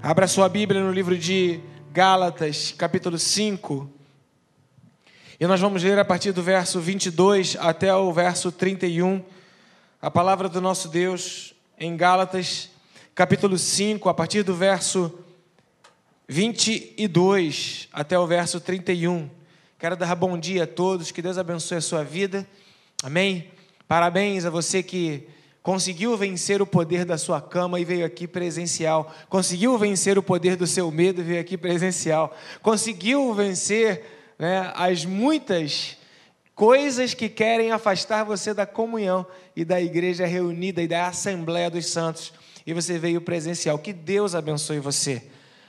Abra sua Bíblia no livro de Gálatas, capítulo 5. E nós vamos ler a partir do verso 22 até o verso 31, a palavra do nosso Deus em Gálatas, capítulo 5, a partir do verso 22 até o verso 31. Quero dar bom dia a todos, que Deus abençoe a sua vida. Amém? Parabéns a você que conseguiu vencer o poder da sua cama e veio aqui presencial, conseguiu vencer o poder do seu medo e veio aqui presencial, conseguiu vencer né, as muitas coisas que querem afastar você da comunhão e da igreja reunida e da Assembleia dos Santos, e você veio presencial. Que Deus abençoe você.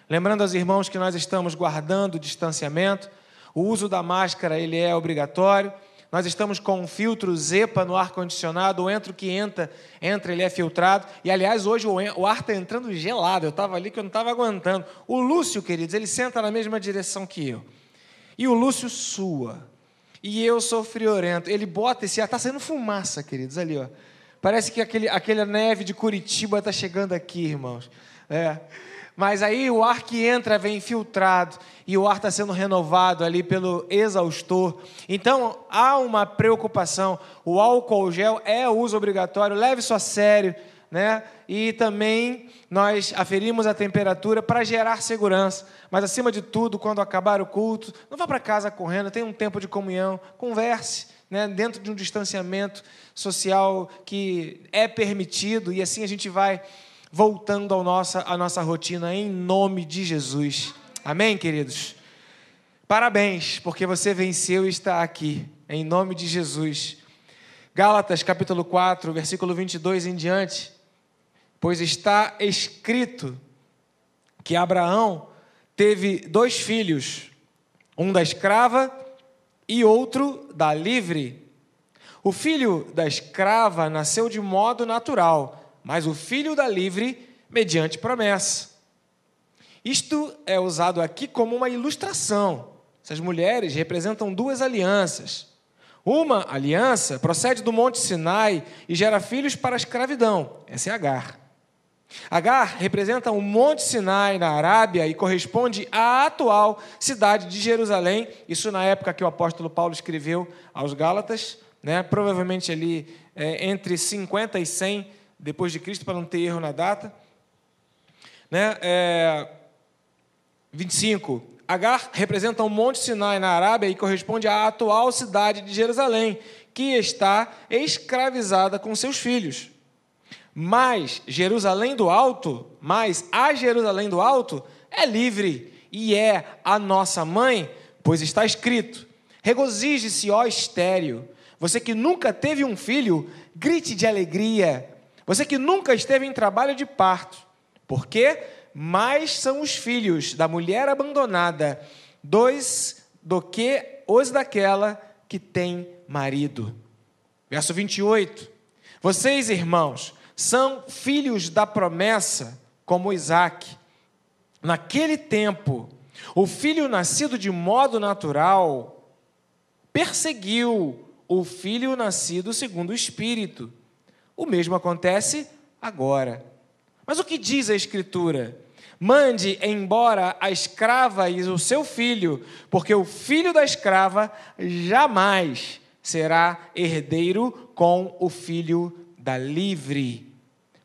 Lembrando aos irmãos que nós estamos guardando o distanciamento, o uso da máscara ele é obrigatório. Nós estamos com um filtro Zepa no ar-condicionado, o entro que entra, entra, ele é filtrado. E, aliás, hoje o ar está entrando gelado. Eu estava ali que eu não estava aguentando. O Lúcio, queridos, ele senta na mesma direção que eu. E o Lúcio sua. E eu sou friorento. Ele bota esse ar, está saindo fumaça, queridos, ali, ó. Parece que aquele, aquela neve de Curitiba está chegando aqui, irmãos. É. Mas aí o ar que entra vem infiltrado e o ar está sendo renovado ali pelo exaustor. Então há uma preocupação. O álcool gel é uso obrigatório, leve isso a sério. Né? E também nós aferimos a temperatura para gerar segurança. Mas acima de tudo, quando acabar o culto, não vá para casa correndo, tenha um tempo de comunhão, converse. Né, dentro de um distanciamento social que é permitido, e assim a gente vai voltando à nossa, à nossa rotina em nome de Jesus. Amém, queridos? Parabéns, porque você venceu e está aqui, em nome de Jesus. Gálatas capítulo 4, versículo 22 em diante. Pois está escrito que Abraão teve dois filhos, um da escrava e outro da livre. O filho da escrava nasceu de modo natural mas o filho da livre mediante promessa. Isto é usado aqui como uma ilustração. Essas mulheres representam duas alianças. Uma aliança procede do Monte Sinai e gera filhos para a escravidão. Essa é Agar. Agar representa o Monte Sinai na Arábia e corresponde à atual cidade de Jerusalém. Isso na época que o apóstolo Paulo escreveu aos Gálatas, né? provavelmente ali é, entre 50 e 100 depois de Cristo, para não ter erro na data. Né? É, 25. Agar representa o Monte Sinai na Arábia e corresponde à atual cidade de Jerusalém, que está escravizada com seus filhos. Mas Jerusalém do Alto, mas a Jerusalém do Alto é livre e é a nossa mãe, pois está escrito: Regozije-se, ó estéreo, você que nunca teve um filho, grite de alegria, você que nunca esteve em trabalho de parto, porque mais são os filhos da mulher abandonada dois do que os daquela que tem marido. Verso 28. Vocês, irmãos, são filhos da promessa, como Isaac. Naquele tempo, o filho nascido de modo natural perseguiu o filho nascido segundo o Espírito. O mesmo acontece agora. Mas o que diz a Escritura? Mande embora a escrava e o seu filho, porque o filho da escrava jamais será herdeiro com o filho da livre.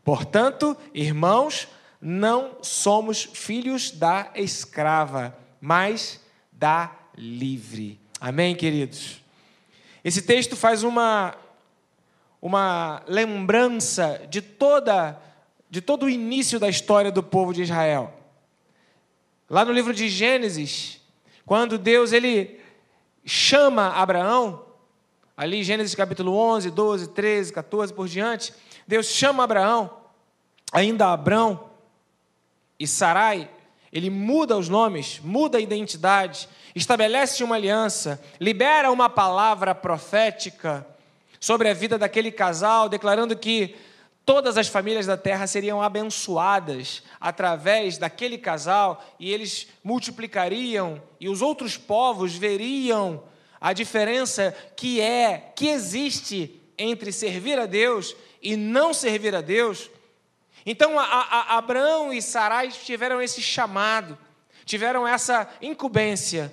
Portanto, irmãos, não somos filhos da escrava, mas da livre. Amém, queridos? Esse texto faz uma uma lembrança de toda de todo o início da história do povo de Israel. Lá no livro de Gênesis, quando Deus ele chama Abraão, ali Gênesis capítulo 11, 12, 13, 14 por diante, Deus chama Abraão, ainda Abrão e Sarai, ele muda os nomes, muda a identidade, estabelece uma aliança, libera uma palavra profética sobre a vida daquele casal, declarando que todas as famílias da terra seriam abençoadas através daquele casal e eles multiplicariam e os outros povos veriam a diferença que é, que existe entre servir a Deus e não servir a Deus. Então, a, a, Abraão e Sarai tiveram esse chamado, tiveram essa incumbência.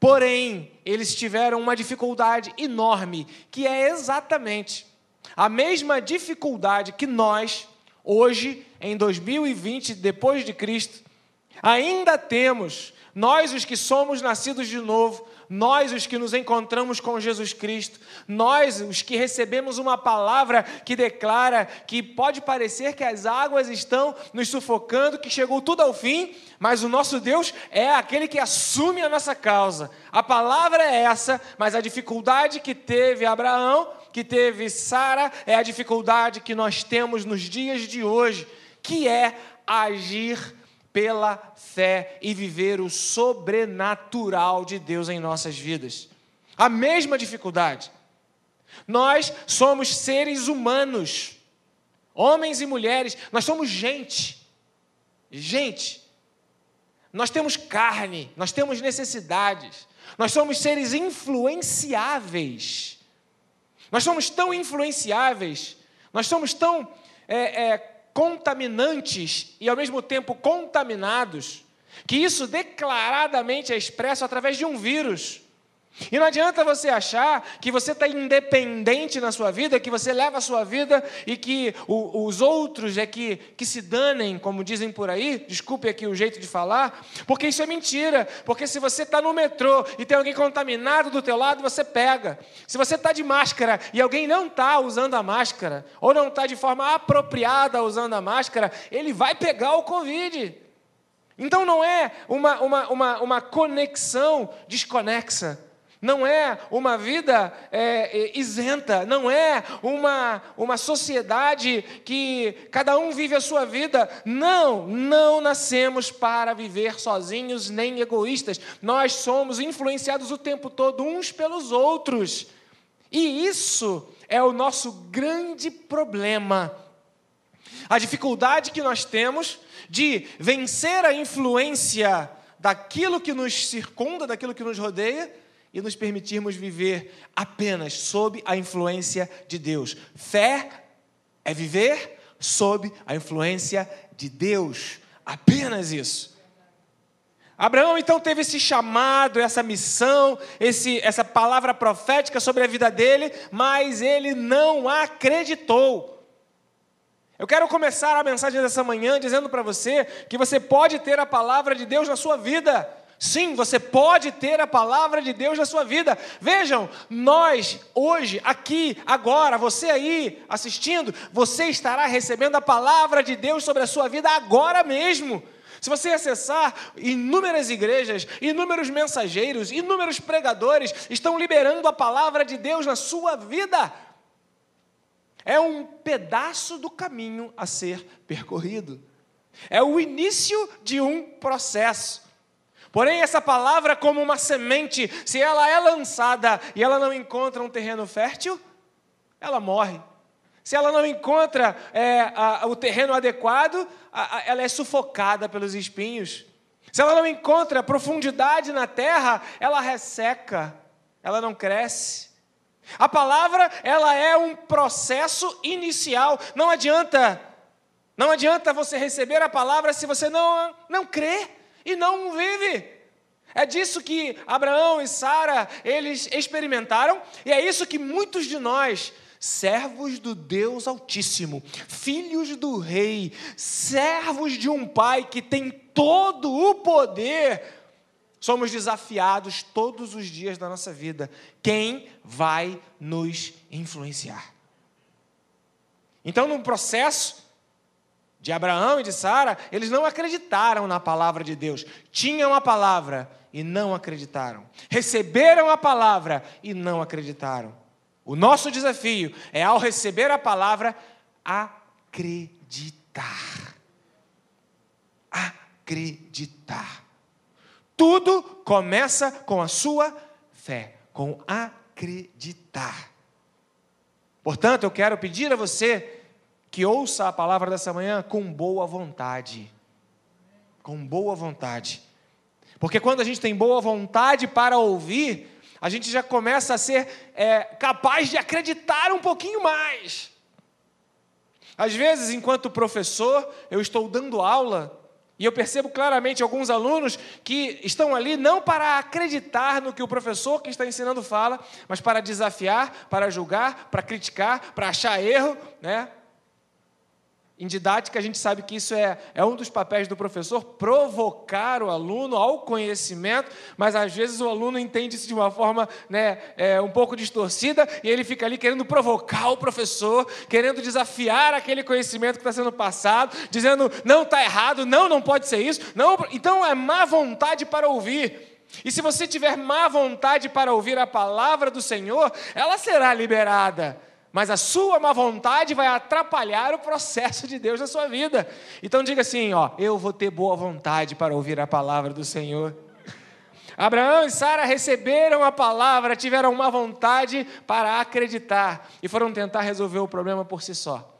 Porém, eles tiveram uma dificuldade enorme, que é exatamente a mesma dificuldade que nós, hoje, em 2020, depois de Cristo, ainda temos, nós os que somos nascidos de novo, nós os que nos encontramos com Jesus Cristo, nós os que recebemos uma palavra que declara que pode parecer que as águas estão nos sufocando, que chegou tudo ao fim, mas o nosso Deus é aquele que assume a nossa causa. A palavra é essa, mas a dificuldade que teve Abraão, que teve Sara, é a dificuldade que nós temos nos dias de hoje, que é agir pela fé e viver o sobrenatural de Deus em nossas vidas. A mesma dificuldade. Nós somos seres humanos, homens e mulheres, nós somos gente. Gente. Nós temos carne, nós temos necessidades, nós somos seres influenciáveis. Nós somos tão influenciáveis, nós somos tão é, é, contaminantes e ao mesmo tempo contaminados, que isso declaradamente é expresso através de um vírus. E não adianta você achar que você está independente na sua vida, que você leva a sua vida e que o, os outros é que, que se danem, como dizem por aí, desculpe aqui o jeito de falar, porque isso é mentira. Porque se você está no metrô e tem alguém contaminado do teu lado, você pega. Se você está de máscara e alguém não está usando a máscara, ou não está de forma apropriada usando a máscara, ele vai pegar o Covid. Então não é uma, uma, uma, uma conexão desconexa não é uma vida é, é, isenta, não é uma, uma sociedade que cada um vive a sua vida. Não, não nascemos para viver sozinhos nem egoístas. Nós somos influenciados o tempo todo uns pelos outros. E isso é o nosso grande problema. A dificuldade que nós temos de vencer a influência daquilo que nos circunda, daquilo que nos rodeia e nos permitirmos viver apenas sob a influência de Deus. Fé é viver sob a influência de Deus. Apenas isso. Abraão então teve esse chamado, essa missão, esse, essa palavra profética sobre a vida dele, mas ele não acreditou. Eu quero começar a mensagem dessa manhã dizendo para você que você pode ter a palavra de Deus na sua vida. Sim, você pode ter a palavra de Deus na sua vida. Vejam, nós, hoje, aqui, agora, você aí assistindo, você estará recebendo a palavra de Deus sobre a sua vida agora mesmo. Se você acessar inúmeras igrejas, inúmeros mensageiros, inúmeros pregadores estão liberando a palavra de Deus na sua vida. É um pedaço do caminho a ser percorrido. É o início de um processo. Porém, essa palavra, como uma semente, se ela é lançada e ela não encontra um terreno fértil, ela morre. Se ela não encontra é, a, o terreno adequado, a, a, ela é sufocada pelos espinhos. Se ela não encontra profundidade na terra, ela resseca, ela não cresce. A palavra, ela é um processo inicial. Não adianta, não adianta você receber a palavra se você não, não crê e não vive. É disso que Abraão e Sara eles experimentaram e é isso que muitos de nós, servos do Deus Altíssimo, filhos do rei, servos de um pai que tem todo o poder, somos desafiados todos os dias da nossa vida. Quem vai nos influenciar? Então, no processo de Abraão e de Sara, eles não acreditaram na palavra de Deus. Tinham a palavra e não acreditaram. Receberam a palavra e não acreditaram. O nosso desafio é, ao receber a palavra, acreditar. Acreditar. Tudo começa com a sua fé, com acreditar. Portanto, eu quero pedir a você que ouça a palavra dessa manhã com boa vontade. Com boa vontade. Porque quando a gente tem boa vontade para ouvir, a gente já começa a ser é, capaz de acreditar um pouquinho mais. Às vezes, enquanto professor, eu estou dando aula e eu percebo claramente alguns alunos que estão ali não para acreditar no que o professor que está ensinando fala, mas para desafiar, para julgar, para criticar, para achar erro, né? Em didática, a gente sabe que isso é, é um dos papéis do professor, provocar o aluno ao conhecimento, mas às vezes o aluno entende isso de uma forma né, é, um pouco distorcida e ele fica ali querendo provocar o professor, querendo desafiar aquele conhecimento que está sendo passado, dizendo não está errado, não, não pode ser isso, não. Então é má vontade para ouvir. E se você tiver má vontade para ouvir a palavra do Senhor, ela será liberada mas a sua má vontade vai atrapalhar o processo de Deus na sua vida. Então diga assim, ó, eu vou ter boa vontade para ouvir a palavra do Senhor. Abraão e Sara receberam a palavra, tiveram má vontade para acreditar e foram tentar resolver o problema por si só.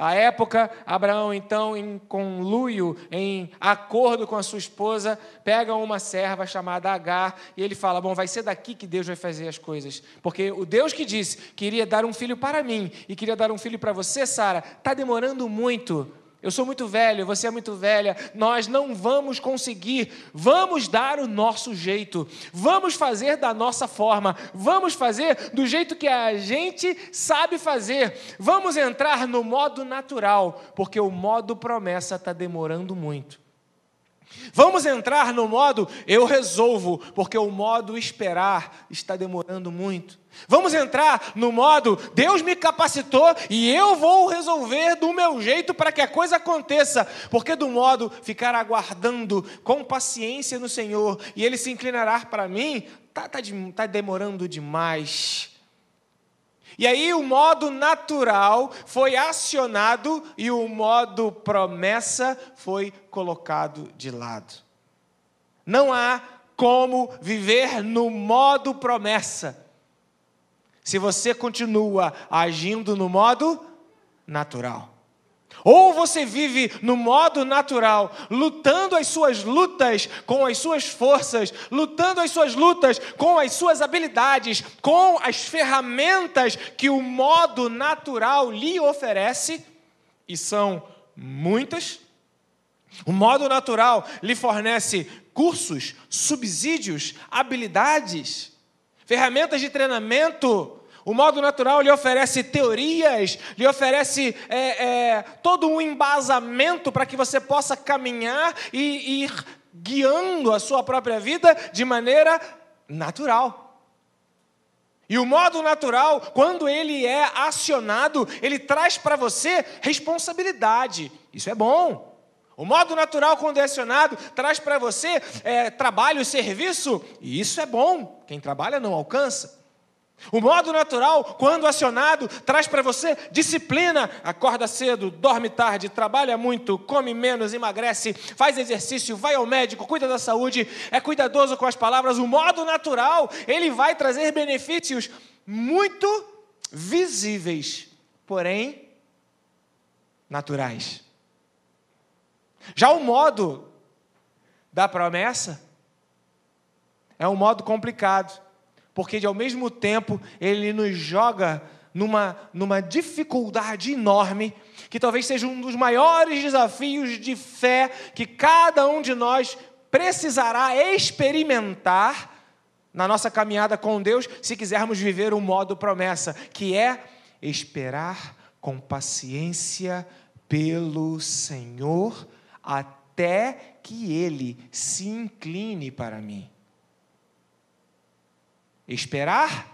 À época, Abraão, então, em conluio, em acordo com a sua esposa, pega uma serva chamada Agar e ele fala: Bom, vai ser daqui que Deus vai fazer as coisas. Porque o Deus que disse que iria dar um filho para mim e queria dar um filho para você, Sara, está demorando muito. Eu sou muito velho, você é muito velha, nós não vamos conseguir. Vamos dar o nosso jeito, vamos fazer da nossa forma, vamos fazer do jeito que a gente sabe fazer. Vamos entrar no modo natural, porque o modo promessa está demorando muito. Vamos entrar no modo eu resolvo, porque o modo esperar está demorando muito. Vamos entrar no modo Deus me capacitou e eu vou resolver do meu jeito para que a coisa aconteça, porque do modo ficar aguardando com paciência no Senhor e Ele se inclinará para mim, está tá, tá demorando demais. E aí o modo natural foi acionado e o modo promessa foi colocado de lado. Não há como viver no modo promessa se você continua agindo no modo natural. Ou você vive no modo natural, lutando as suas lutas com as suas forças, lutando as suas lutas com as suas habilidades, com as ferramentas que o modo natural lhe oferece, e são muitas. O modo natural lhe fornece cursos, subsídios, habilidades, ferramentas de treinamento, o modo natural lhe oferece teorias, lhe oferece é, é, todo um embasamento para que você possa caminhar e ir guiando a sua própria vida de maneira natural. E o modo natural, quando ele é acionado, ele traz para você responsabilidade. Isso é bom. O modo natural, quando acionado, traz para você é, trabalho e serviço. E isso é bom. Quem trabalha não alcança. O modo natural, quando acionado, traz para você disciplina. Acorda cedo, dorme tarde, trabalha muito, come menos, emagrece, faz exercício, vai ao médico, cuida da saúde, é cuidadoso com as palavras. O modo natural, ele vai trazer benefícios muito visíveis, porém naturais. Já o modo da promessa é um modo complicado porque ao mesmo tempo ele nos joga numa, numa dificuldade enorme, que talvez seja um dos maiores desafios de fé que cada um de nós precisará experimentar na nossa caminhada com Deus, se quisermos viver o modo promessa, que é esperar com paciência pelo Senhor até que Ele se incline para mim. Esperar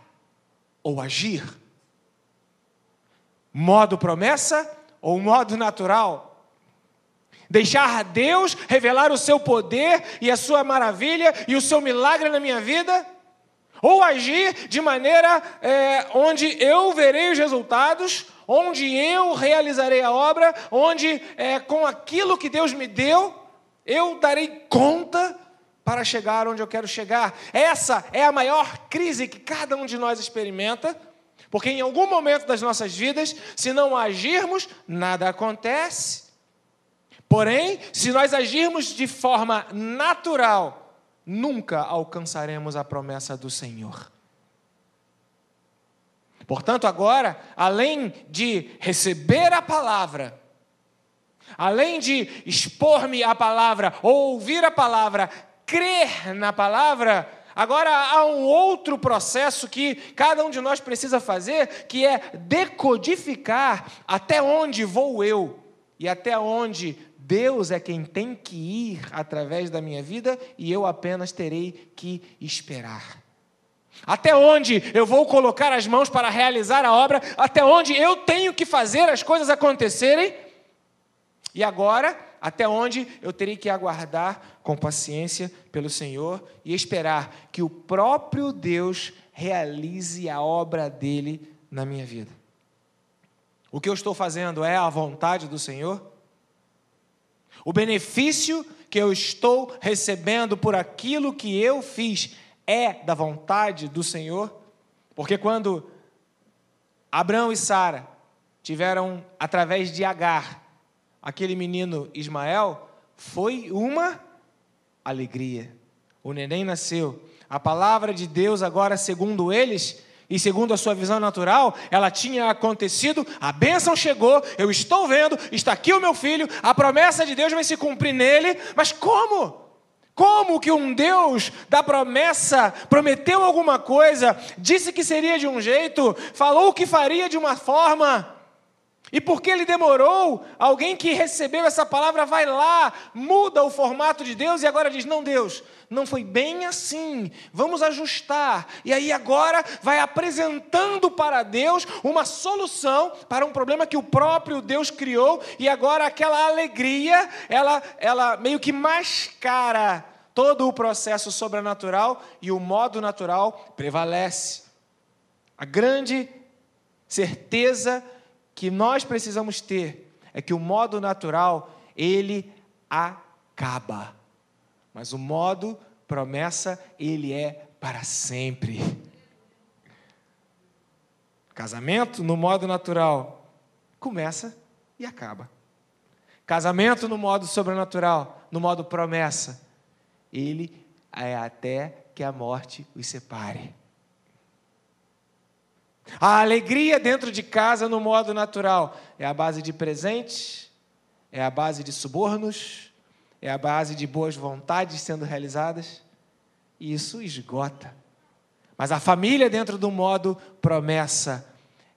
ou agir? Modo promessa ou modo natural? Deixar Deus revelar o seu poder e a sua maravilha e o seu milagre na minha vida? Ou agir de maneira é, onde eu verei os resultados, onde eu realizarei a obra, onde é, com aquilo que Deus me deu, eu darei conta para chegar onde eu quero chegar. Essa é a maior crise que cada um de nós experimenta, porque em algum momento das nossas vidas, se não agirmos, nada acontece. Porém, se nós agirmos de forma natural, nunca alcançaremos a promessa do Senhor. Portanto, agora, além de receber a palavra, além de expor-me a palavra, ou ouvir a palavra, crer na palavra, agora há um outro processo que cada um de nós precisa fazer, que é decodificar até onde vou eu e até onde Deus é quem tem que ir através da minha vida e eu apenas terei que esperar. Até onde eu vou colocar as mãos para realizar a obra, até onde eu tenho que fazer as coisas acontecerem, e agora, até onde eu terei que aguardar com paciência pelo Senhor e esperar que o próprio Deus realize a obra dele na minha vida. O que eu estou fazendo é a vontade do Senhor? O benefício que eu estou recebendo por aquilo que eu fiz é da vontade do Senhor? Porque quando Abraão e Sara tiveram, através de Agar, aquele menino Ismael, foi uma alegria. O neném nasceu. A palavra de Deus, agora, segundo eles, e segundo a sua visão natural, ela tinha acontecido, a bênção chegou, eu estou vendo, está aqui o meu filho, a promessa de Deus vai se cumprir nele, mas como? Como que um Deus da promessa prometeu alguma coisa, disse que seria de um jeito, falou que faria de uma forma, e porque ele demorou, alguém que recebeu essa palavra vai lá, muda o formato de Deus e agora diz: Não, Deus, não foi bem assim, vamos ajustar. E aí agora vai apresentando para Deus uma solução para um problema que o próprio Deus criou, e agora aquela alegria, ela, ela meio que mascara todo o processo sobrenatural e o modo natural prevalece. A grande certeza que nós precisamos ter é que o modo natural, ele acaba. Mas o modo promessa, ele é para sempre. Casamento no modo natural começa e acaba. Casamento no modo sobrenatural, no modo promessa, ele é até que a morte os separe. A alegria dentro de casa no modo natural é a base de presentes, é a base de subornos, é a base de boas vontades sendo realizadas, e isso esgota. Mas a família, dentro do modo promessa,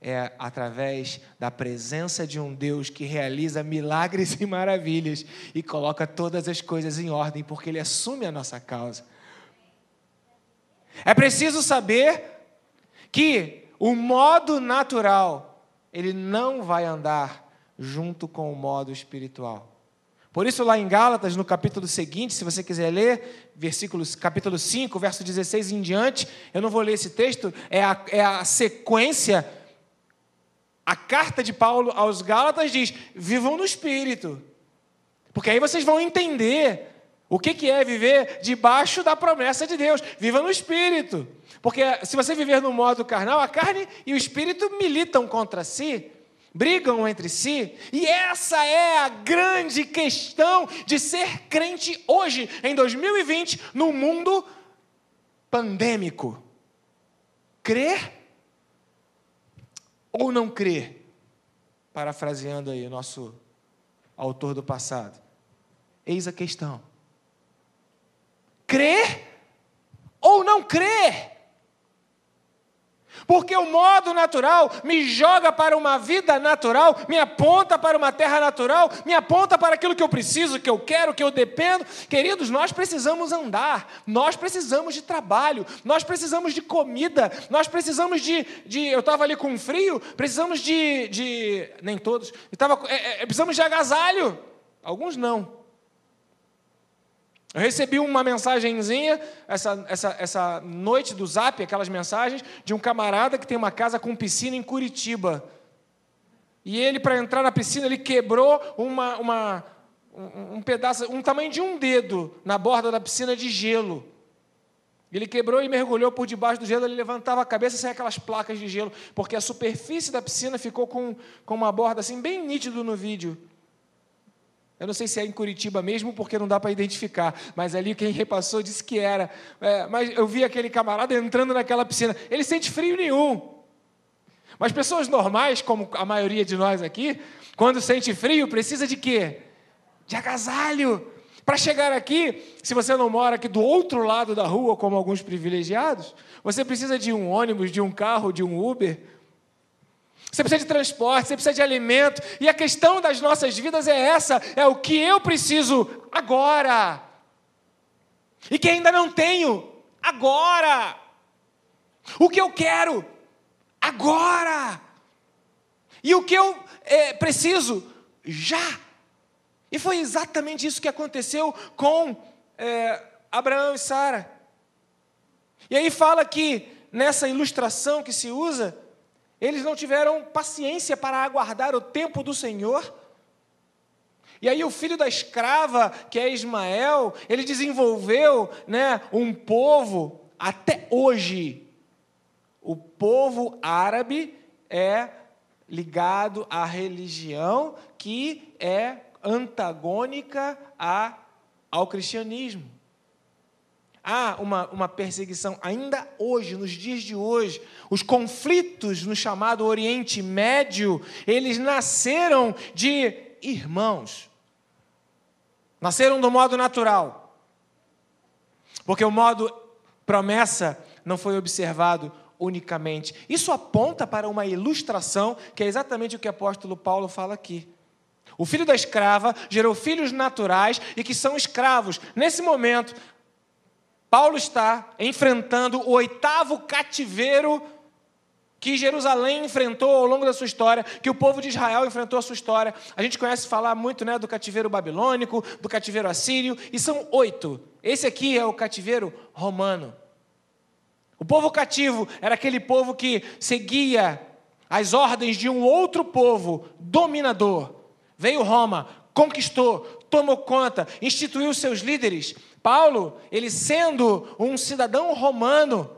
é através da presença de um Deus que realiza milagres e maravilhas e coloca todas as coisas em ordem, porque Ele assume a nossa causa. É preciso saber que o modo natural, ele não vai andar junto com o modo espiritual. Por isso, lá em Gálatas, no capítulo seguinte, se você quiser ler, versículos, capítulo 5, verso 16 em diante, eu não vou ler esse texto, é a, é a sequência. A carta de Paulo aos Gálatas diz: vivam no espírito. Porque aí vocês vão entender o que, que é viver debaixo da promessa de Deus. Viva no espírito. Porque se você viver no modo carnal, a carne e o espírito militam contra si brigam entre si, e essa é a grande questão de ser crente hoje, em 2020, no mundo pandêmico. Crer ou não crer? Parafraseando aí o nosso autor do passado. Eis a questão. Crer ou não crer? Porque o modo natural me joga para uma vida natural, me aponta para uma terra natural, me aponta para aquilo que eu preciso, que eu quero, que eu dependo. Queridos, nós precisamos andar, nós precisamos de trabalho, nós precisamos de comida, nós precisamos de. de eu estava ali com frio, precisamos de. de nem todos, tava, é, é, precisamos de agasalho. Alguns não. Eu recebi uma mensagenzinha essa, essa, essa noite do zap, aquelas mensagens, de um camarada que tem uma casa com piscina em Curitiba. E ele, para entrar na piscina, ele quebrou uma, uma, um, pedaço, um tamanho de um dedo na borda da piscina de gelo. Ele quebrou e mergulhou por debaixo do gelo, ele levantava a cabeça saia aquelas placas de gelo, porque a superfície da piscina ficou com, com uma borda assim, bem nítido no vídeo. Eu não sei se é em Curitiba mesmo, porque não dá para identificar, mas ali quem repassou disse que era. É, mas eu vi aquele camarada entrando naquela piscina. Ele sente frio nenhum. Mas pessoas normais, como a maioria de nós aqui, quando sente frio, precisa de quê? De agasalho. Para chegar aqui, se você não mora aqui do outro lado da rua, como alguns privilegiados, você precisa de um ônibus, de um carro, de um Uber. Você precisa de transporte, você precisa de alimento. E a questão das nossas vidas é essa: é o que eu preciso agora. E que ainda não tenho agora. O que eu quero agora. E o que eu é, preciso já. E foi exatamente isso que aconteceu com é, Abraão e Sara. E aí fala que nessa ilustração que se usa, eles não tiveram paciência para aguardar o tempo do Senhor. E aí o filho da escrava, que é Ismael, ele desenvolveu né, um povo até hoje. O povo árabe é ligado à religião que é antagônica a, ao cristianismo. Há uma, uma perseguição, ainda hoje, nos dias de hoje, os conflitos no chamado Oriente Médio, eles nasceram de irmãos. Nasceram do modo natural. Porque o modo promessa não foi observado unicamente. Isso aponta para uma ilustração, que é exatamente o que o apóstolo Paulo fala aqui. O filho da escrava gerou filhos naturais e que são escravos. Nesse momento, Paulo está enfrentando o oitavo cativeiro que Jerusalém enfrentou ao longo da sua história, que o povo de Israel enfrentou a sua história. A gente conhece falar muito né, do cativeiro babilônico, do cativeiro assírio, e são oito. Esse aqui é o cativeiro romano. O povo cativo era aquele povo que seguia as ordens de um outro povo dominador. Veio Roma, conquistou, tomou conta, instituiu seus líderes. Paulo, ele sendo um cidadão romano,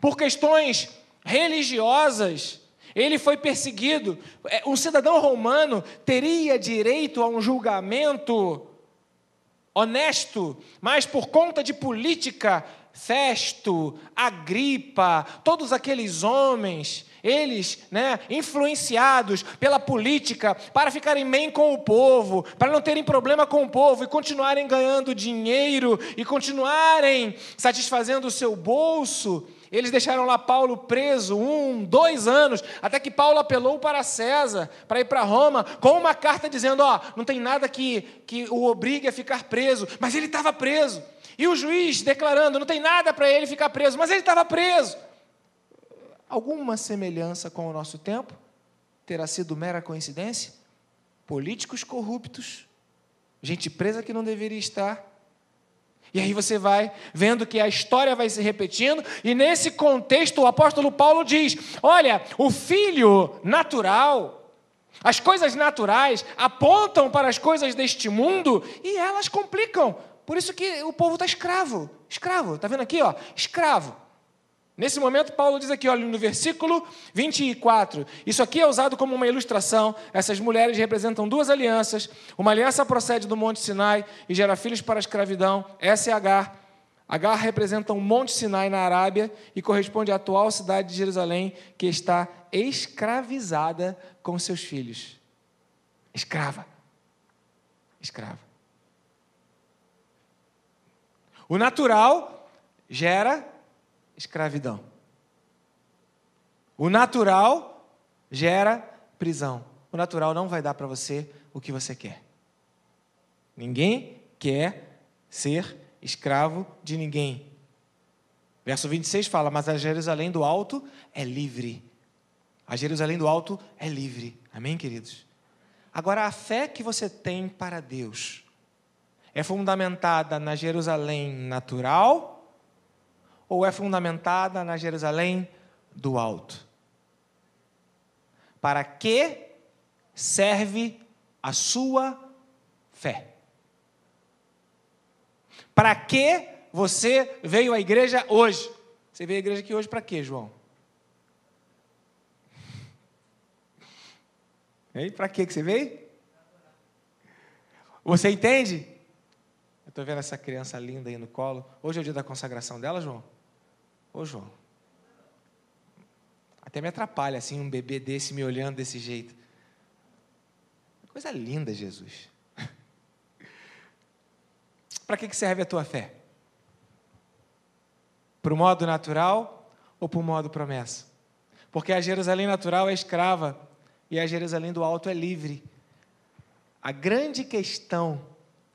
por questões religiosas, ele foi perseguido. É, um cidadão romano teria direito a um julgamento honesto, mas por conta de política, Festo, Agripa, todos aqueles homens eles, né, influenciados pela política para ficarem bem com o povo, para não terem problema com o povo e continuarem ganhando dinheiro e continuarem satisfazendo o seu bolso, eles deixaram lá Paulo preso um, dois anos, até que Paulo apelou para César, para ir para Roma, com uma carta dizendo: Ó, não tem nada que, que o obrigue a ficar preso, mas ele estava preso. E o juiz declarando: não tem nada para ele ficar preso, mas ele estava preso alguma semelhança com o nosso tempo? Terá sido mera coincidência? Políticos corruptos, gente presa que não deveria estar. E aí você vai vendo que a história vai se repetindo, e nesse contexto o apóstolo Paulo diz: olha, o filho natural, as coisas naturais apontam para as coisas deste mundo e elas complicam. Por isso que o povo está escravo. Escravo, está vendo aqui? Ó, escravo. Nesse momento, Paulo diz aqui, olha, no versículo 24, isso aqui é usado como uma ilustração. Essas mulheres representam duas alianças. Uma aliança procede do Monte Sinai e gera filhos para a escravidão. Essa é Agar. Agar representa um Monte Sinai na Arábia e corresponde à atual cidade de Jerusalém, que está escravizada com seus filhos. Escrava. Escrava. O natural gera escravidão. O natural gera prisão. O natural não vai dar para você o que você quer. Ninguém quer ser escravo de ninguém. Verso 26 fala: Mas a Jerusalém do alto é livre. A Jerusalém do alto é livre. Amém, queridos? Agora, a fé que você tem para Deus é fundamentada na Jerusalém natural ou é fundamentada na Jerusalém do alto? Para que serve a sua fé? Para que você veio à igreja hoje? Você veio à igreja aqui hoje para quê, João? Para que você veio? Você entende? Eu estou vendo essa criança linda aí no colo. Hoje é o dia da consagração dela, João? Ô João. Até me atrapalha assim um bebê desse me olhando desse jeito. Coisa linda, Jesus. Para que serve a tua fé? Para o modo natural ou para o modo promessa? Porque a Jerusalém natural é escrava e a Jerusalém do alto é livre. A grande questão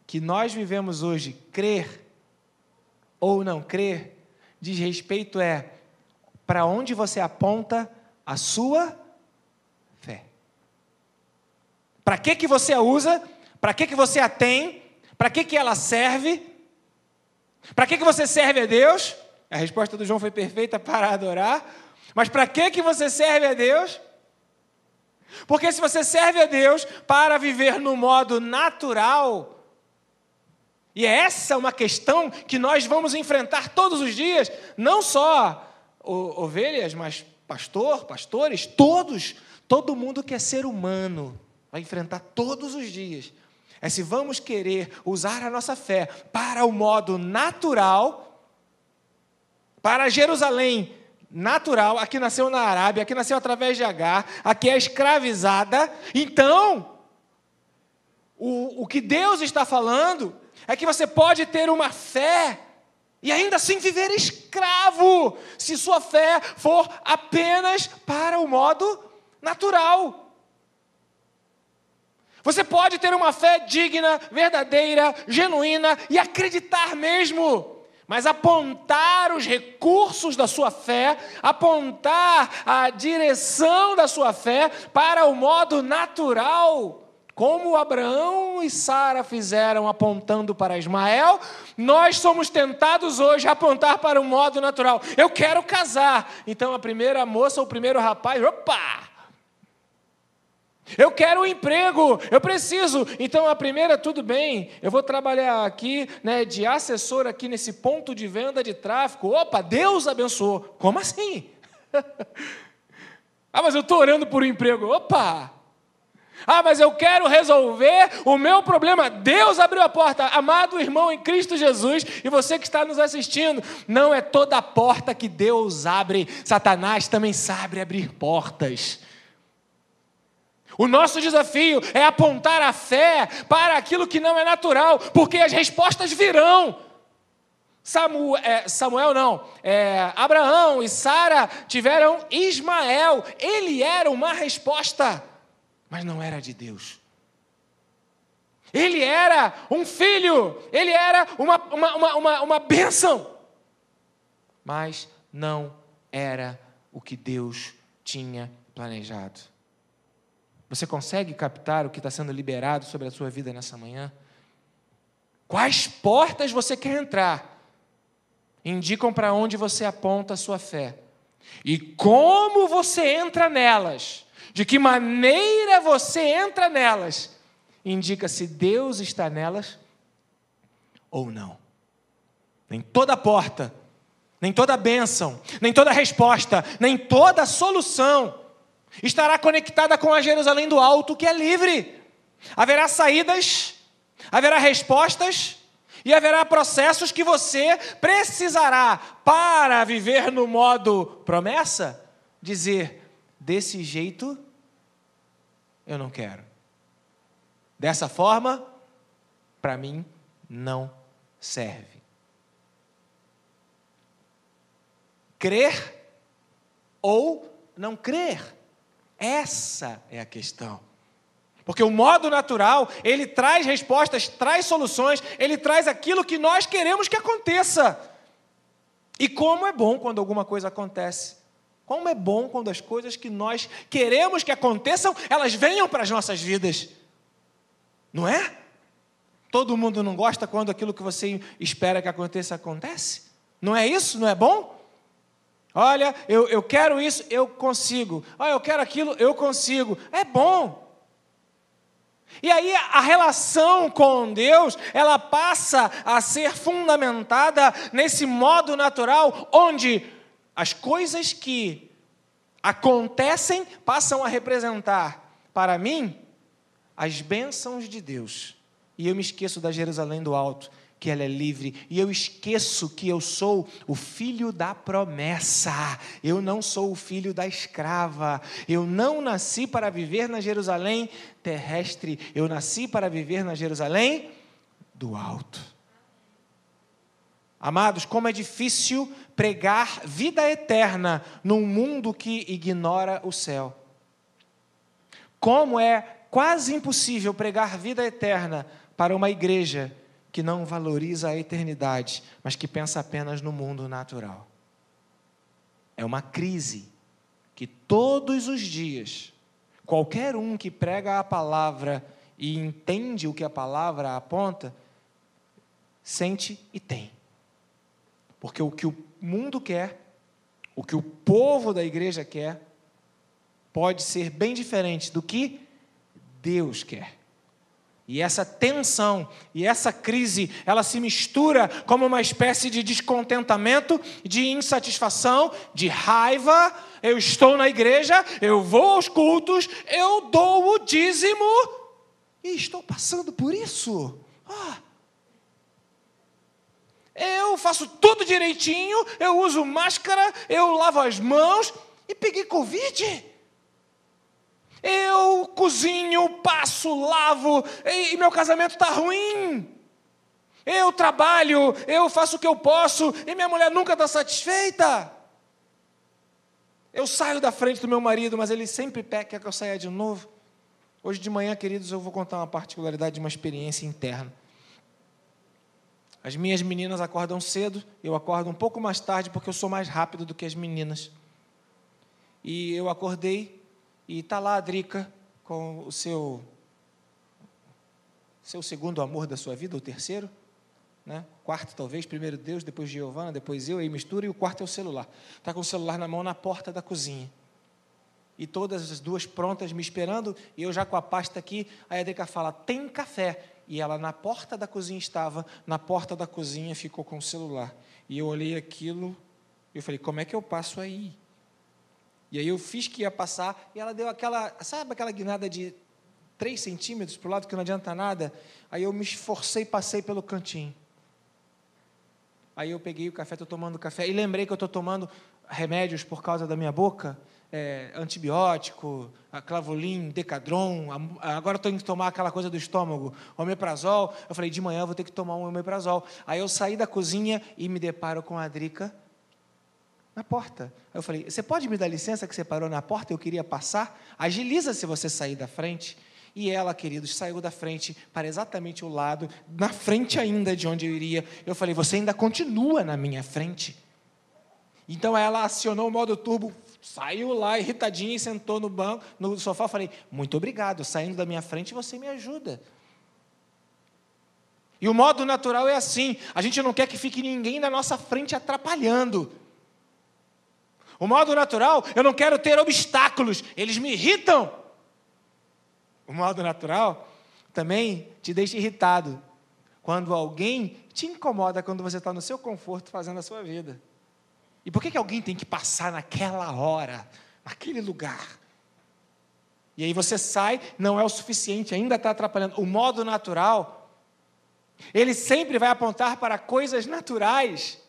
que nós vivemos hoje, crer ou não crer, diz respeito é para onde você aponta a sua fé. Para que que você a usa? Para que que você a tem? Para que que ela serve? Para que que você serve a Deus? A resposta do João foi perfeita para adorar. Mas para que que você serve a Deus? Porque se você serve a Deus para viver no modo natural, e é essa uma questão que nós vamos enfrentar todos os dias, não só ovelhas, mas pastor, pastores, todos, todo mundo que é ser humano vai enfrentar todos os dias. É se vamos querer usar a nossa fé para o modo natural, para Jerusalém natural, aqui nasceu na Arábia, aqui nasceu através de Agar, aqui é escravizada. Então, o, o que Deus está falando é que você pode ter uma fé e ainda assim viver escravo, se sua fé for apenas para o modo natural. Você pode ter uma fé digna, verdadeira, genuína e acreditar mesmo mas apontar os recursos da sua fé, apontar a direção da sua fé para o modo natural, como Abraão e Sara fizeram apontando para Ismael, nós somos tentados hoje a apontar para o modo natural. Eu quero casar. Então a primeira moça, o primeiro rapaz, opa! Eu quero um emprego, eu preciso. Então a primeira, tudo bem, eu vou trabalhar aqui, né, de assessor aqui nesse ponto de venda de tráfego. Opa, Deus abençoou. Como assim? ah, mas eu estou orando por um emprego. Opa! Ah, mas eu quero resolver o meu problema. Deus abriu a porta. Amado irmão em Cristo Jesus, e você que está nos assistindo, não é toda porta que Deus abre. Satanás também sabe abrir portas. O nosso desafio é apontar a fé para aquilo que não é natural, porque as respostas virão. Samuel, é, Samuel não, é, Abraão e Sara tiveram Ismael, ele era uma resposta, mas não era de Deus. Ele era um filho, ele era uma, uma, uma, uma, uma bênção, mas não era o que Deus tinha planejado. Você consegue captar o que está sendo liberado sobre a sua vida nessa manhã? Quais portas você quer entrar? Indicam para onde você aponta a sua fé. E como você entra nelas, de que maneira você entra nelas, indica se Deus está nelas ou não. Nem toda porta, nem toda bênção, nem toda resposta, nem toda solução estará conectada com a Jerusalém do alto, que é livre. Haverá saídas, haverá respostas e haverá processos que você precisará para viver no modo promessa, dizer: desse jeito eu não quero. Dessa forma, para mim não serve. Crer ou não crer. Essa é a questão. Porque o modo natural, ele traz respostas, traz soluções, ele traz aquilo que nós queremos que aconteça. E como é bom quando alguma coisa acontece. Como é bom quando as coisas que nós queremos que aconteçam, elas venham para as nossas vidas. Não é? Todo mundo não gosta quando aquilo que você espera que aconteça acontece? Não é isso? Não é bom? Olha, eu, eu quero isso, eu consigo. Olha, eu quero aquilo, eu consigo. É bom. E aí a relação com Deus, ela passa a ser fundamentada nesse modo natural, onde as coisas que acontecem passam a representar, para mim, as bênçãos de Deus. E eu me esqueço da Jerusalém do Alto, que ela é livre. E eu esqueço que eu sou o filho da promessa. Eu não sou o filho da escrava. Eu não nasci para viver na Jerusalém terrestre. Eu nasci para viver na Jerusalém do alto. Amados, como é difícil pregar vida eterna num mundo que ignora o céu. Como é quase impossível pregar vida eterna para uma igreja que não valoriza a eternidade, mas que pensa apenas no mundo natural. É uma crise que todos os dias, qualquer um que prega a palavra e entende o que a palavra aponta, sente e tem. Porque o que o mundo quer, o que o povo da igreja quer, pode ser bem diferente do que Deus quer. E essa tensão e essa crise, ela se mistura como uma espécie de descontentamento, de insatisfação, de raiva. Eu estou na igreja, eu vou aos cultos, eu dou o dízimo e estou passando por isso. Ah. Eu faço tudo direitinho, eu uso máscara, eu lavo as mãos e peguei Covid. Eu cozinho, passo, lavo, e meu casamento está ruim. Eu trabalho, eu faço o que eu posso, e minha mulher nunca está satisfeita. Eu saio da frente do meu marido, mas ele sempre quer que eu saia de novo. Hoje de manhã, queridos, eu vou contar uma particularidade de uma experiência interna. As minhas meninas acordam cedo, eu acordo um pouco mais tarde porque eu sou mais rápido do que as meninas. E eu acordei e está lá a Drica com o seu seu segundo amor da sua vida, o terceiro, né? quarto talvez, primeiro Deus, depois Giovana, depois eu, aí mistura, e o quarto é o celular. Está com o celular na mão na porta da cozinha. E todas as duas prontas me esperando, e eu já com a pasta aqui, aí a Drica fala, tem café. E ela na porta da cozinha estava, na porta da cozinha ficou com o celular. E eu olhei aquilo, e eu falei, como é que eu passo aí? E aí eu fiz que ia passar, e ela deu aquela, sabe aquela guinada de 3 centímetros para o lado que não adianta nada? Aí eu me esforcei passei pelo cantinho. Aí eu peguei o café, estou tomando café, e lembrei que eu estou tomando remédios por causa da minha boca, é, antibiótico, clavolin, decadron, agora estou indo tomar aquela coisa do estômago, omeprazol. Eu falei, de manhã eu vou ter que tomar um omeprazol. Aí eu saí da cozinha e me deparo com a Drica na porta. Eu falei: Você pode me dar licença que você parou na porta? Eu queria passar. Agiliza se você sair da frente. E ela, queridos, saiu da frente para exatamente o lado, na frente ainda de onde eu iria. Eu falei: Você ainda continua na minha frente. Então ela acionou o modo turbo, saiu lá irritadinha e sentou no banco, no sofá. Falei: Muito obrigado, saindo da minha frente você me ajuda. E o modo natural é assim: a gente não quer que fique ninguém na nossa frente atrapalhando. O modo natural, eu não quero ter obstáculos, eles me irritam. O modo natural também te deixa irritado quando alguém te incomoda quando você está no seu conforto fazendo a sua vida. E por que, que alguém tem que passar naquela hora, naquele lugar? E aí você sai, não é o suficiente, ainda está atrapalhando. O modo natural, ele sempre vai apontar para coisas naturais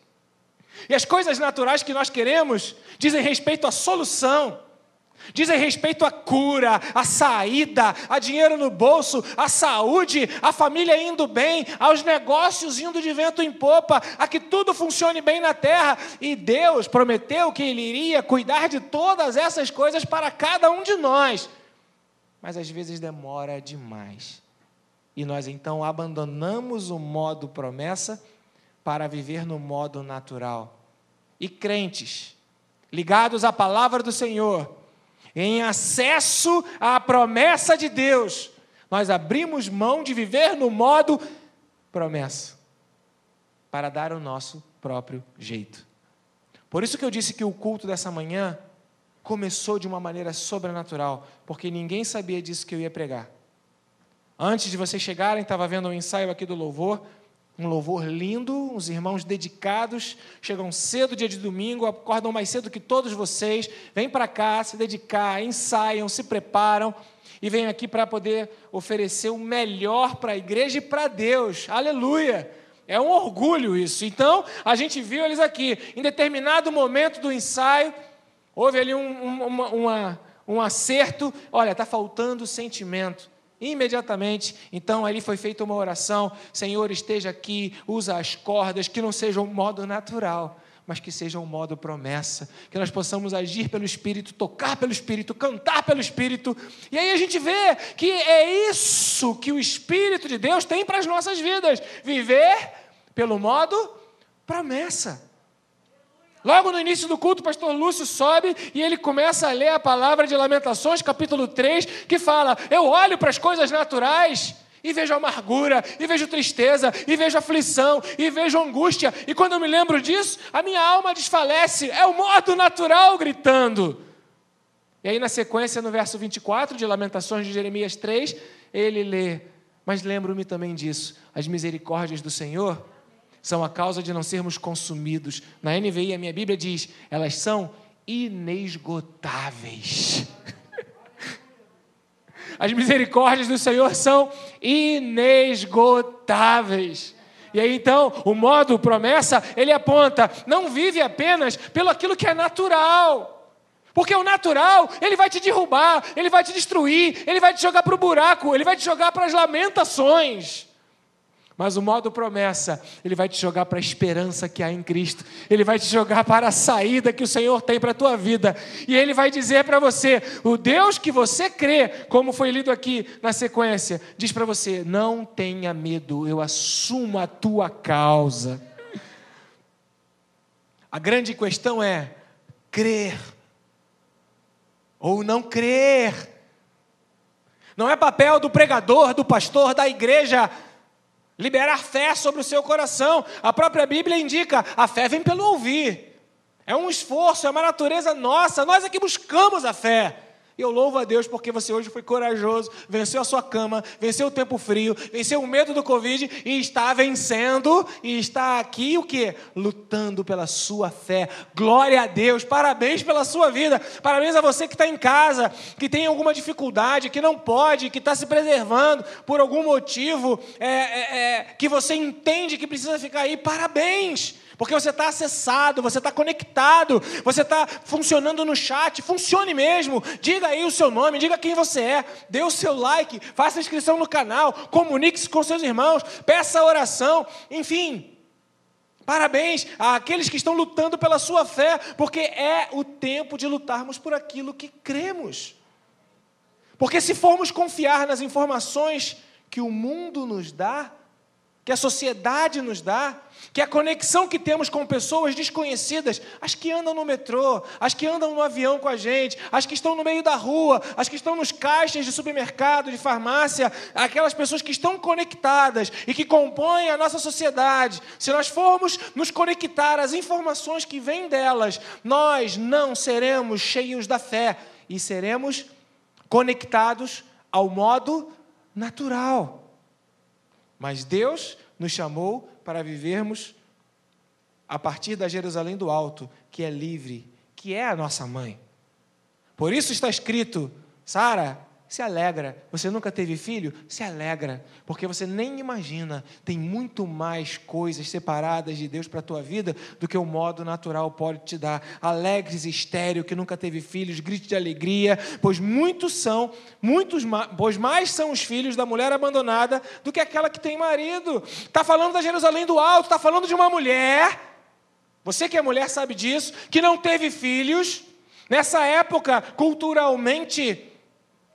e as coisas naturais que nós queremos dizem respeito à solução, dizem respeito à cura, à saída, a dinheiro no bolso, à saúde, à família indo bem, aos negócios indo de vento em popa, a que tudo funcione bem na terra. E Deus prometeu que Ele iria cuidar de todas essas coisas para cada um de nós. Mas às vezes demora demais. E nós então abandonamos o modo promessa para viver no modo natural. E crentes, ligados à palavra do Senhor, em acesso à promessa de Deus, nós abrimos mão de viver no modo promessa, para dar o nosso próprio jeito. Por isso que eu disse que o culto dessa manhã começou de uma maneira sobrenatural, porque ninguém sabia disso que eu ia pregar. Antes de vocês chegarem, estava vendo um ensaio aqui do louvor, um louvor lindo, os irmãos dedicados, chegam cedo dia de domingo, acordam mais cedo que todos vocês, vêm para cá se dedicar, ensaiam, se preparam e vêm aqui para poder oferecer o melhor para a igreja e para Deus. Aleluia! É um orgulho isso. Então, a gente viu eles aqui. Em determinado momento do ensaio, houve ali um, um, uma, uma, um acerto. Olha, está faltando sentimento. Imediatamente, então ali foi feita uma oração: Senhor, esteja aqui, usa as cordas, que não seja um modo natural, mas que seja um modo promessa, que nós possamos agir pelo Espírito, tocar pelo Espírito, cantar pelo Espírito. E aí a gente vê que é isso que o Espírito de Deus tem para as nossas vidas: viver pelo modo promessa. Logo no início do culto, o pastor Lúcio sobe e ele começa a ler a palavra de Lamentações, capítulo 3, que fala: Eu olho para as coisas naturais e vejo amargura, e vejo tristeza, e vejo aflição, e vejo angústia, e quando eu me lembro disso, a minha alma desfalece, é o modo natural gritando. E aí, na sequência, no verso 24 de Lamentações de Jeremias 3, ele lê: Mas lembro-me também disso, as misericórdias do Senhor são a causa de não sermos consumidos. Na NVI, a minha Bíblia diz: elas são inesgotáveis. As misericórdias do Senhor são inesgotáveis. E aí então, o modo promessa, ele aponta, não vive apenas pelo aquilo que é natural. Porque o natural, ele vai te derrubar, ele vai te destruir, ele vai te jogar para o buraco, ele vai te jogar para as lamentações. Mas o modo promessa, ele vai te jogar para a esperança que há em Cristo. Ele vai te jogar para a saída que o Senhor tem para a tua vida. E ele vai dizer para você: o Deus que você crê, como foi lido aqui na sequência, diz para você: não tenha medo, eu assumo a tua causa. A grande questão é crer ou não crer. Não é papel do pregador, do pastor, da igreja Liberar fé sobre o seu coração. A própria Bíblia indica: a fé vem pelo ouvir. É um esforço, é uma natureza nossa. Nós é que buscamos a fé. Eu louvo a Deus porque você hoje foi corajoso, venceu a sua cama, venceu o tempo frio, venceu o medo do Covid e está vencendo e está aqui o que? Lutando pela sua fé. Glória a Deus, parabéns pela sua vida. Parabéns a você que está em casa, que tem alguma dificuldade, que não pode, que está se preservando por algum motivo é, é, é, que você entende que precisa ficar aí. Parabéns! Porque você está acessado, você está conectado, você está funcionando no chat, funcione mesmo. Diga aí o seu nome, diga quem você é, dê o seu like, faça inscrição no canal, comunique-se com seus irmãos, peça oração, enfim. Parabéns àqueles que estão lutando pela sua fé, porque é o tempo de lutarmos por aquilo que cremos. Porque se formos confiar nas informações que o mundo nos dá, que a sociedade nos dá, que a conexão que temos com pessoas desconhecidas, as que andam no metrô, as que andam no avião com a gente, as que estão no meio da rua, as que estão nos caixas de supermercado, de farmácia, aquelas pessoas que estão conectadas e que compõem a nossa sociedade. Se nós formos nos conectar às informações que vêm delas, nós não seremos cheios da fé e seremos conectados ao modo natural. Mas Deus nos chamou para vivermos a partir da Jerusalém do Alto, que é livre, que é a nossa mãe. Por isso está escrito: Sara, se alegra. Você nunca teve filho? Se alegra, porque você nem imagina, tem muito mais coisas separadas de Deus para a tua vida do que o modo natural pode te dar. Alegres, estéreo, que nunca teve filhos, grite de alegria, pois muitos são, muitos, pois mais são os filhos da mulher abandonada do que aquela que tem marido. Está falando da Jerusalém do Alto, está falando de uma mulher. Você que é mulher sabe disso, que não teve filhos. Nessa época, culturalmente,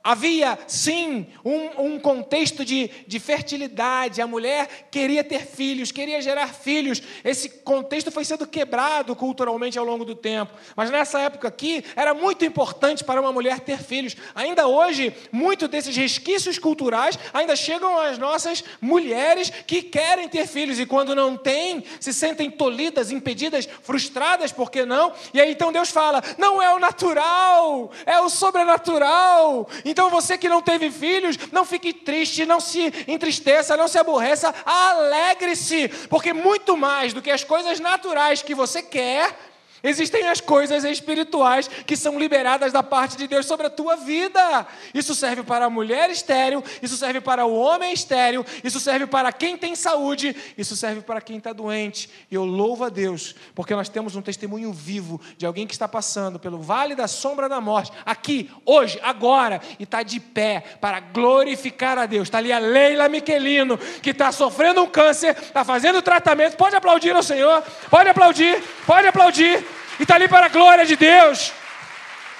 Havia, sim, um, um, contexto de, de fertilidade. A mulher queria ter filhos, queria gerar filhos. Esse contexto foi sendo quebrado culturalmente ao longo do tempo. Mas nessa época aqui, era muito importante para uma mulher ter filhos. Ainda hoje, muitos desses resquícios culturais ainda chegam às nossas mulheres que querem ter filhos. E quando não têm, se sentem tolhidas, impedidas, frustradas, por que não? E aí então Deus fala: não é o natural, é o sobrenatural. Então você que não teve filhos, não fique triste, não se entristeça, não se aborreça, alegre-se, porque muito mais do que as coisas naturais que você quer, Existem as coisas espirituais que são liberadas da parte de Deus sobre a tua vida. Isso serve para a mulher estéril, isso serve para o homem estéril, isso serve para quem tem saúde, isso serve para quem está doente. E eu louvo a Deus, porque nós temos um testemunho vivo de alguém que está passando pelo vale da sombra da morte, aqui, hoje, agora, e está de pé para glorificar a Deus. Está ali a Leila Miquelino, que está sofrendo um câncer, está fazendo tratamento. Pode aplaudir ao Senhor, pode aplaudir, pode aplaudir e está ali para a glória de Deus,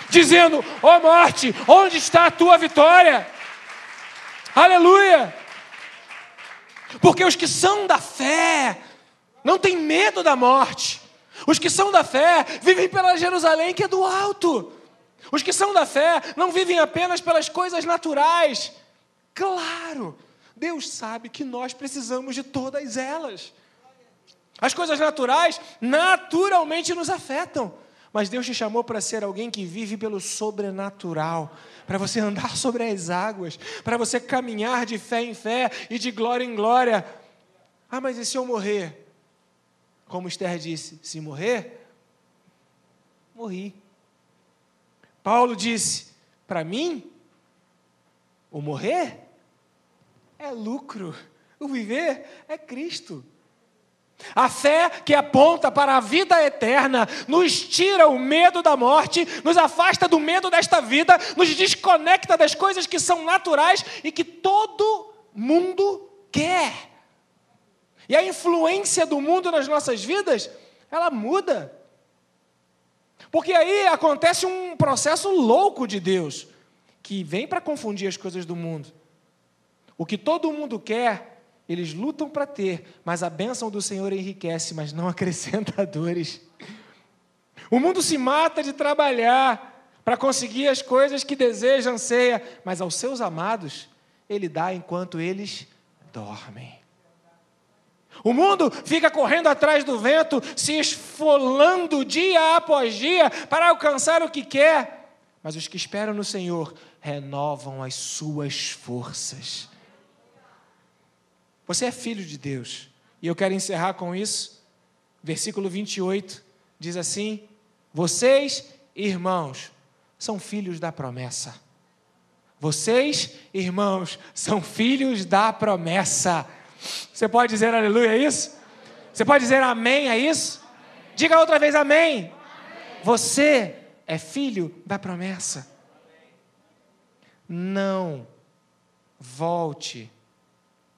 dizendo: Ó oh morte, onde está a tua vitória? Aleluia! Porque os que são da fé não têm medo da morte. Os que são da fé vivem pela Jerusalém que é do alto. Os que são da fé não vivem apenas pelas coisas naturais. Claro, Deus sabe que nós precisamos de todas elas. As coisas naturais naturalmente nos afetam. Mas Deus te chamou para ser alguém que vive pelo sobrenatural, para você andar sobre as águas, para você caminhar de fé em fé e de glória em glória. Ah, mas e se eu morrer? Como Esther disse: se morrer, morri. Paulo disse: para mim, o morrer é lucro, o viver é Cristo. A fé que aponta para a vida eterna nos tira o medo da morte, nos afasta do medo desta vida, nos desconecta das coisas que são naturais e que todo mundo quer. E a influência do mundo nas nossas vidas, ela muda. Porque aí acontece um processo louco de Deus, que vem para confundir as coisas do mundo. O que todo mundo quer eles lutam para ter, mas a bênção do Senhor enriquece, mas não acrescenta dores. O mundo se mata de trabalhar para conseguir as coisas que deseja, anseia, mas aos seus amados ele dá enquanto eles dormem. O mundo fica correndo atrás do vento, se esfolando dia após dia para alcançar o que quer, mas os que esperam no Senhor renovam as suas forças. Você é filho de Deus. E eu quero encerrar com isso. Versículo 28 diz assim: Vocês, irmãos, são filhos da promessa. Vocês, irmãos, são filhos da promessa. Você pode dizer aleluia a isso? Você pode dizer amém a isso? Diga outra vez amém. Você é filho da promessa. Não volte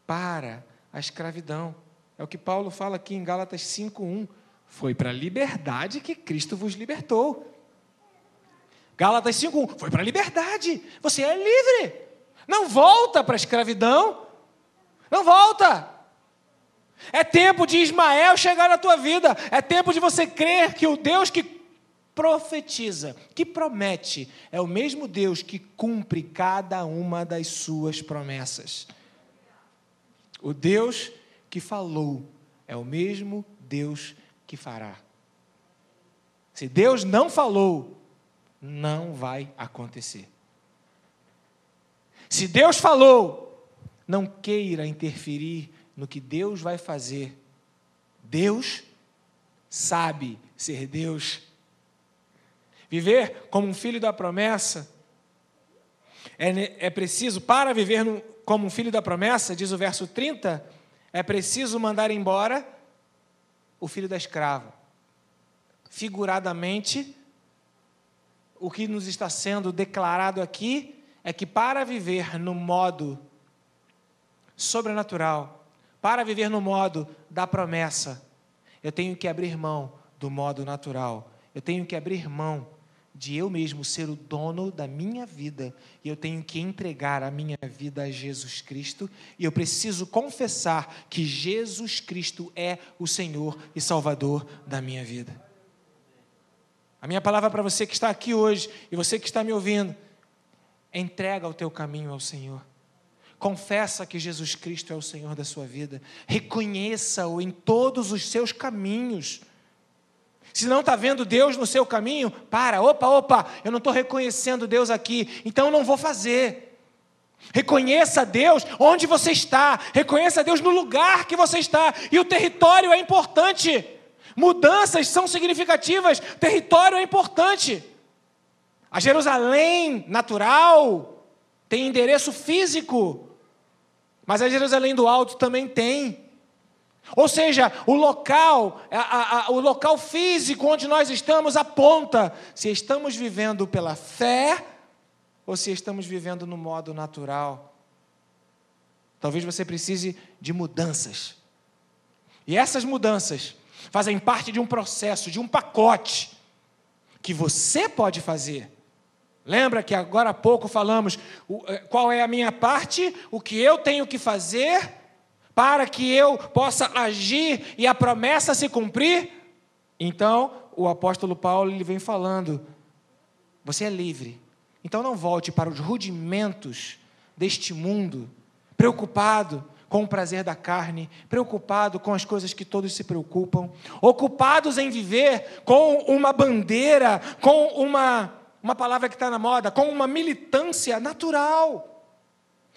para a escravidão. É o que Paulo fala aqui em Gálatas 5:1. Foi para a liberdade que Cristo vos libertou. Gálatas 5:1. Foi para a liberdade. Você é livre. Não volta para a escravidão. Não volta. É tempo de Ismael chegar na tua vida. É tempo de você crer que o Deus que profetiza, que promete, é o mesmo Deus que cumpre cada uma das suas promessas. O Deus que falou é o mesmo Deus que fará. Se Deus não falou, não vai acontecer. Se Deus falou, não queira interferir no que Deus vai fazer. Deus sabe ser Deus. Viver como um filho da promessa é, é preciso, para viver no, como um filho da promessa, diz o verso 30, é preciso mandar embora o filho da escrava. Figuradamente, o que nos está sendo declarado aqui é que para viver no modo sobrenatural, para viver no modo da promessa, eu tenho que abrir mão do modo natural. Eu tenho que abrir mão de eu mesmo ser o dono da minha vida e eu tenho que entregar a minha vida a Jesus Cristo e eu preciso confessar que Jesus Cristo é o Senhor e Salvador da minha vida. A minha palavra para você que está aqui hoje e você que está me ouvindo, entrega o teu caminho ao Senhor. Confessa que Jesus Cristo é o Senhor da sua vida. Reconheça-o em todos os seus caminhos. Se não está vendo Deus no seu caminho, para, opa, opa, eu não estou reconhecendo Deus aqui, então eu não vou fazer. Reconheça Deus onde você está, reconheça Deus no lugar que você está, e o território é importante. Mudanças são significativas, território é importante. A Jerusalém natural tem endereço físico, mas a Jerusalém do alto também tem. Ou seja, o local, a, a, o local físico onde nós estamos aponta se estamos vivendo pela fé ou se estamos vivendo no modo natural. Talvez você precise de mudanças. E essas mudanças fazem parte de um processo, de um pacote que você pode fazer. Lembra que agora há pouco falamos eh, qual é a minha parte, o que eu tenho que fazer para que eu possa agir e a promessa se cumprir? Então, o apóstolo Paulo ele vem falando: você é livre. Então não volte para os rudimentos deste mundo, preocupado com o prazer da carne, preocupado com as coisas que todos se preocupam, ocupados em viver com uma bandeira, com uma, uma palavra que está na moda, com uma militância natural.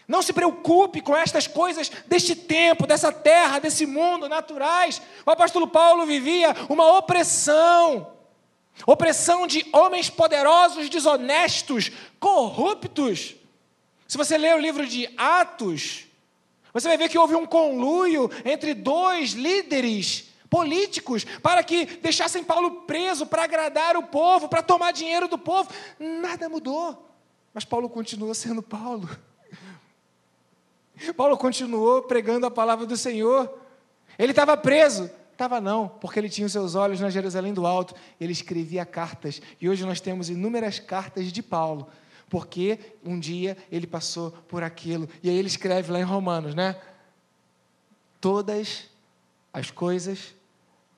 Não se preocupe com estas coisas deste tempo, dessa terra, desse mundo naturais. O apóstolo Paulo vivia uma opressão opressão de homens poderosos, desonestos, corruptos. Se você ler o livro de Atos, você vai ver que houve um conluio entre dois líderes políticos para que deixassem Paulo preso para agradar o povo, para tomar dinheiro do povo. Nada mudou. Mas Paulo continuou sendo Paulo. Paulo continuou pregando a palavra do Senhor. Ele estava preso. Estava não, porque ele tinha os seus olhos na Jerusalém do Alto. Ele escrevia cartas. E hoje nós temos inúmeras cartas de Paulo. Porque um dia ele passou por aquilo. E aí ele escreve lá em Romanos, né? Todas as coisas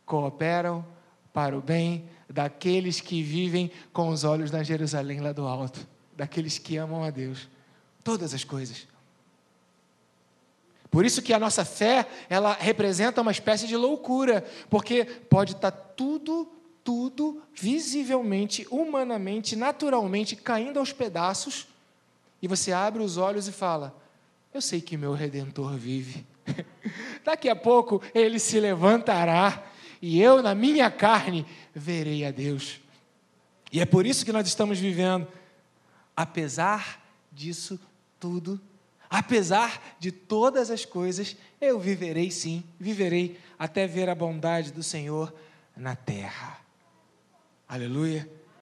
cooperam para o bem daqueles que vivem com os olhos na Jerusalém lá do alto, daqueles que amam a Deus. Todas as coisas. Por isso que a nossa fé, ela representa uma espécie de loucura, porque pode estar tudo, tudo visivelmente, humanamente, naturalmente caindo aos pedaços, e você abre os olhos e fala: Eu sei que meu redentor vive. Daqui a pouco ele se levantará e eu, na minha carne, verei a Deus. E é por isso que nós estamos vivendo. Apesar disso tudo, Apesar de todas as coisas, eu viverei sim, viverei até ver a bondade do Senhor na terra. Aleluia.